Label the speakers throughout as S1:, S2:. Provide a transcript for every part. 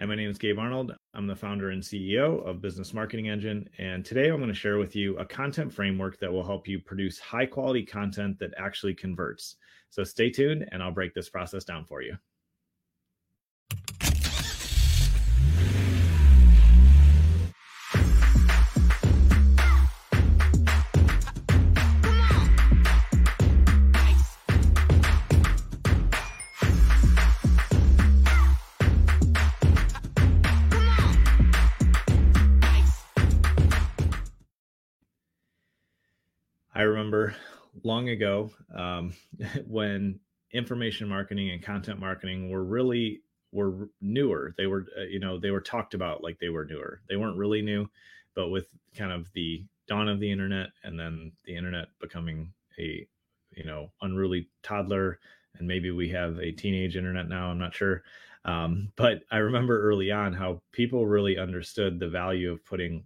S1: Hi, my name is Gabe Arnold. I'm the founder and CEO of Business Marketing Engine. And today I'm going to share with you a content framework that will help you produce high quality content that actually converts. So stay tuned and I'll break this process down for you. I remember long ago um, when information marketing and content marketing were really were newer. They were uh, you know they were talked about like they were newer. They weren't really new, but with kind of the dawn of the internet and then the internet becoming a you know unruly toddler and maybe we have a teenage internet now i'm not sure um, but i remember early on how people really understood the value of putting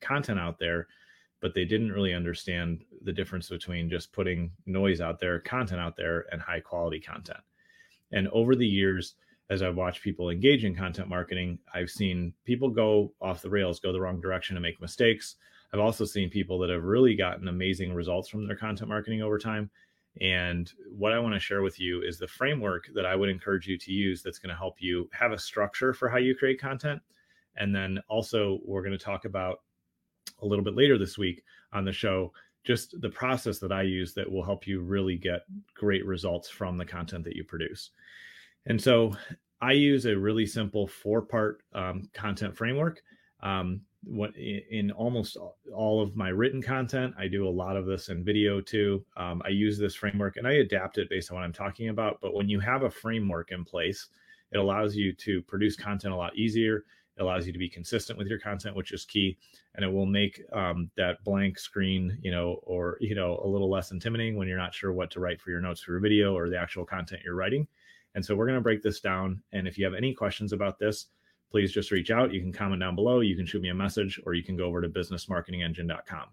S1: content out there but they didn't really understand the difference between just putting noise out there, content out there, and high quality content. And over the years, as I've watched people engage in content marketing, I've seen people go off the rails, go the wrong direction, and make mistakes. I've also seen people that have really gotten amazing results from their content marketing over time. And what I want to share with you is the framework that I would encourage you to use that's going to help you have a structure for how you create content. And then also, we're going to talk about a little bit later this week on the show just the process that I use that will help you really get great results from the content that you produce. And so I use a really simple four part um, content framework. Um, what in almost all of my written content, I do a lot of this in video too. Um, I use this framework and I adapt it based on what I'm talking about. But when you have a framework in place, it allows you to produce content a lot easier. It allows you to be consistent with your content, which is key, and it will make um, that blank screen, you know, or you know, a little less intimidating when you're not sure what to write for your notes for your video or the actual content you're writing. And so we're going to break this down. And if you have any questions about this, please just reach out. You can comment down below. You can shoot me a message, or you can go over to businessmarketingengine.com.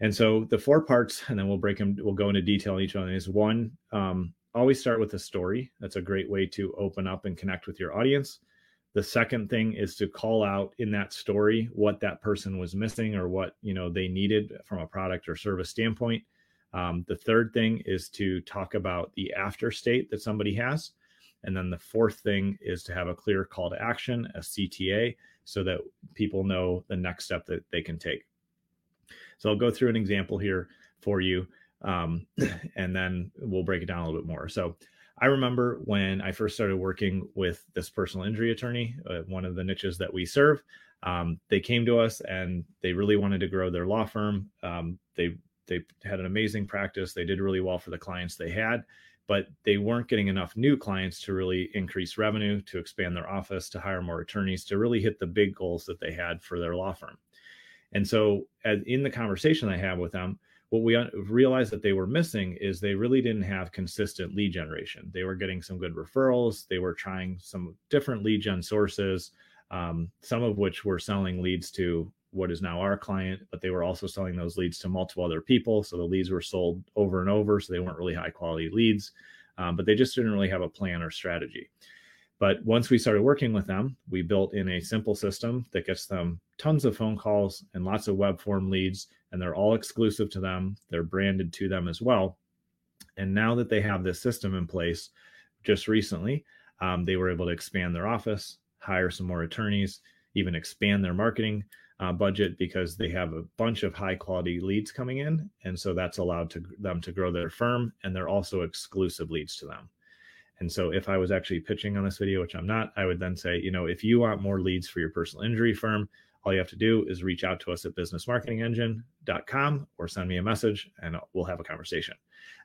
S1: And so the four parts, and then we'll break them. We'll go into detail on each one. Is one, um, always start with a story. That's a great way to open up and connect with your audience. The second thing is to call out in that story what that person was missing or what you know they needed from a product or service standpoint. Um, the third thing is to talk about the after state that somebody has. And then the fourth thing is to have a clear call to action, a CTA, so that people know the next step that they can take. So I'll go through an example here for you, um, and then we'll break it down a little bit more. So I remember when I first started working with this personal injury attorney, uh, one of the niches that we serve. Um, they came to us and they really wanted to grow their law firm. Um, they they had an amazing practice. They did really well for the clients they had, but they weren't getting enough new clients to really increase revenue, to expand their office, to hire more attorneys, to really hit the big goals that they had for their law firm. And so, as, in the conversation I had with them, what we realized that they were missing is they really didn't have consistent lead generation. They were getting some good referrals. They were trying some different lead gen sources, um, some of which were selling leads to what is now our client, but they were also selling those leads to multiple other people. So the leads were sold over and over. So they weren't really high quality leads, um, but they just didn't really have a plan or strategy. But once we started working with them, we built in a simple system that gets them tons of phone calls and lots of web form leads, and they're all exclusive to them. They're branded to them as well. And now that they have this system in place, just recently, um, they were able to expand their office, hire some more attorneys, even expand their marketing uh, budget because they have a bunch of high quality leads coming in. And so that's allowed to, them to grow their firm, and they're also exclusive leads to them. And so if I was actually pitching on this video, which I'm not, I would then say, you know, if you want more leads for your personal injury firm, all you have to do is reach out to us at businessmarketingengine.com or send me a message and we'll have a conversation.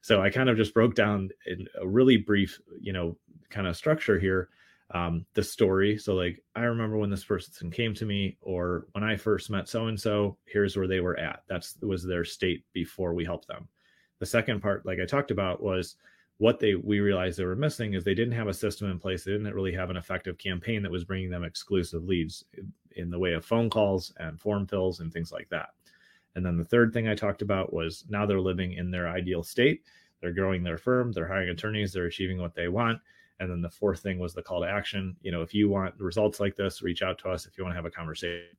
S1: So I kind of just broke down in a really brief, you know, kind of structure here um, the story. So, like, I remember when this person came to me, or when I first met so and so, here's where they were at. That's was their state before we helped them. The second part, like I talked about, was what they we realized they were missing is they didn't have a system in place. They didn't really have an effective campaign that was bringing them exclusive leads in the way of phone calls and form fills and things like that. And then the third thing i talked about was now they're living in their ideal state. They're growing their firm. They're hiring attorneys. They're achieving what they want. And then the fourth thing was the call to action. You know, if you want results like this, reach out to us if you want to have a conversation.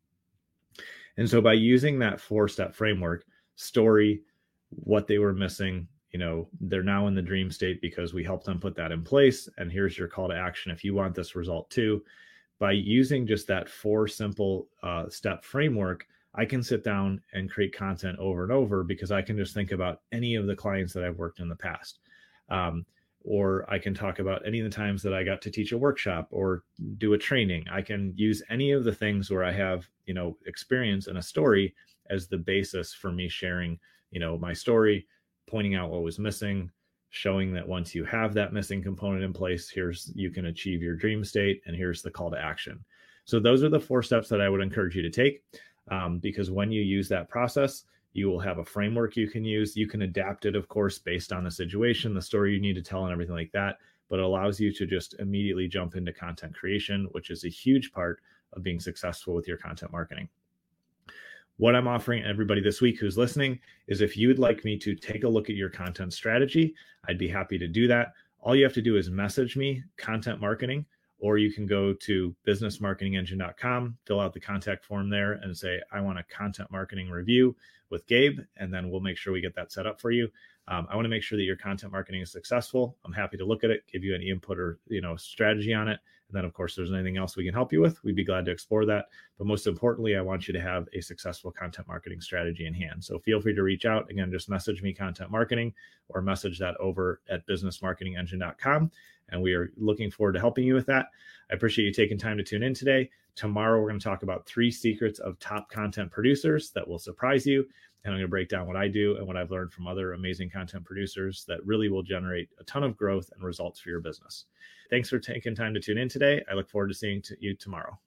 S1: And so by using that four step framework, story, what they were missing, you know, they're now in the dream state because we helped them put that in place. And here's your call to action if you want this result too. By using just that four simple uh, step framework, I can sit down and create content over and over because I can just think about any of the clients that I've worked in the past. Um, or I can talk about any of the times that I got to teach a workshop or do a training. I can use any of the things where I have, you know, experience and a story as the basis for me sharing, you know, my story, pointing out what was missing, showing that once you have that missing component in place, here's you can achieve your dream state and here's the call to action. So those are the four steps that I would encourage you to take um, because when you use that process, you will have a framework you can use. You can adapt it, of course, based on the situation, the story you need to tell, and everything like that. But it allows you to just immediately jump into content creation, which is a huge part of being successful with your content marketing. What I'm offering everybody this week who's listening is if you would like me to take a look at your content strategy, I'd be happy to do that. All you have to do is message me content marketing or you can go to businessmarketingengine.com, fill out the contact form there, and say, I want a content marketing review with Gabe, and then we'll make sure we get that set up for you. Um, I want to make sure that your content marketing is successful. I'm happy to look at it, give you any input or you know strategy on it. And then, of course, there's anything else we can help you with. We'd be glad to explore that. But most importantly, I want you to have a successful content marketing strategy in hand. So feel free to reach out. Again, just message me content marketing or message that over at businessmarketingengine.com and we are looking forward to helping you with that. I appreciate you taking time to tune in today. Tomorrow, we're going to talk about three secrets of top content producers that will surprise you. And I'm going to break down what I do and what I've learned from other amazing content producers that really will generate a ton of growth and results for your business. Thanks for taking time to tune in today. I look forward to seeing you tomorrow.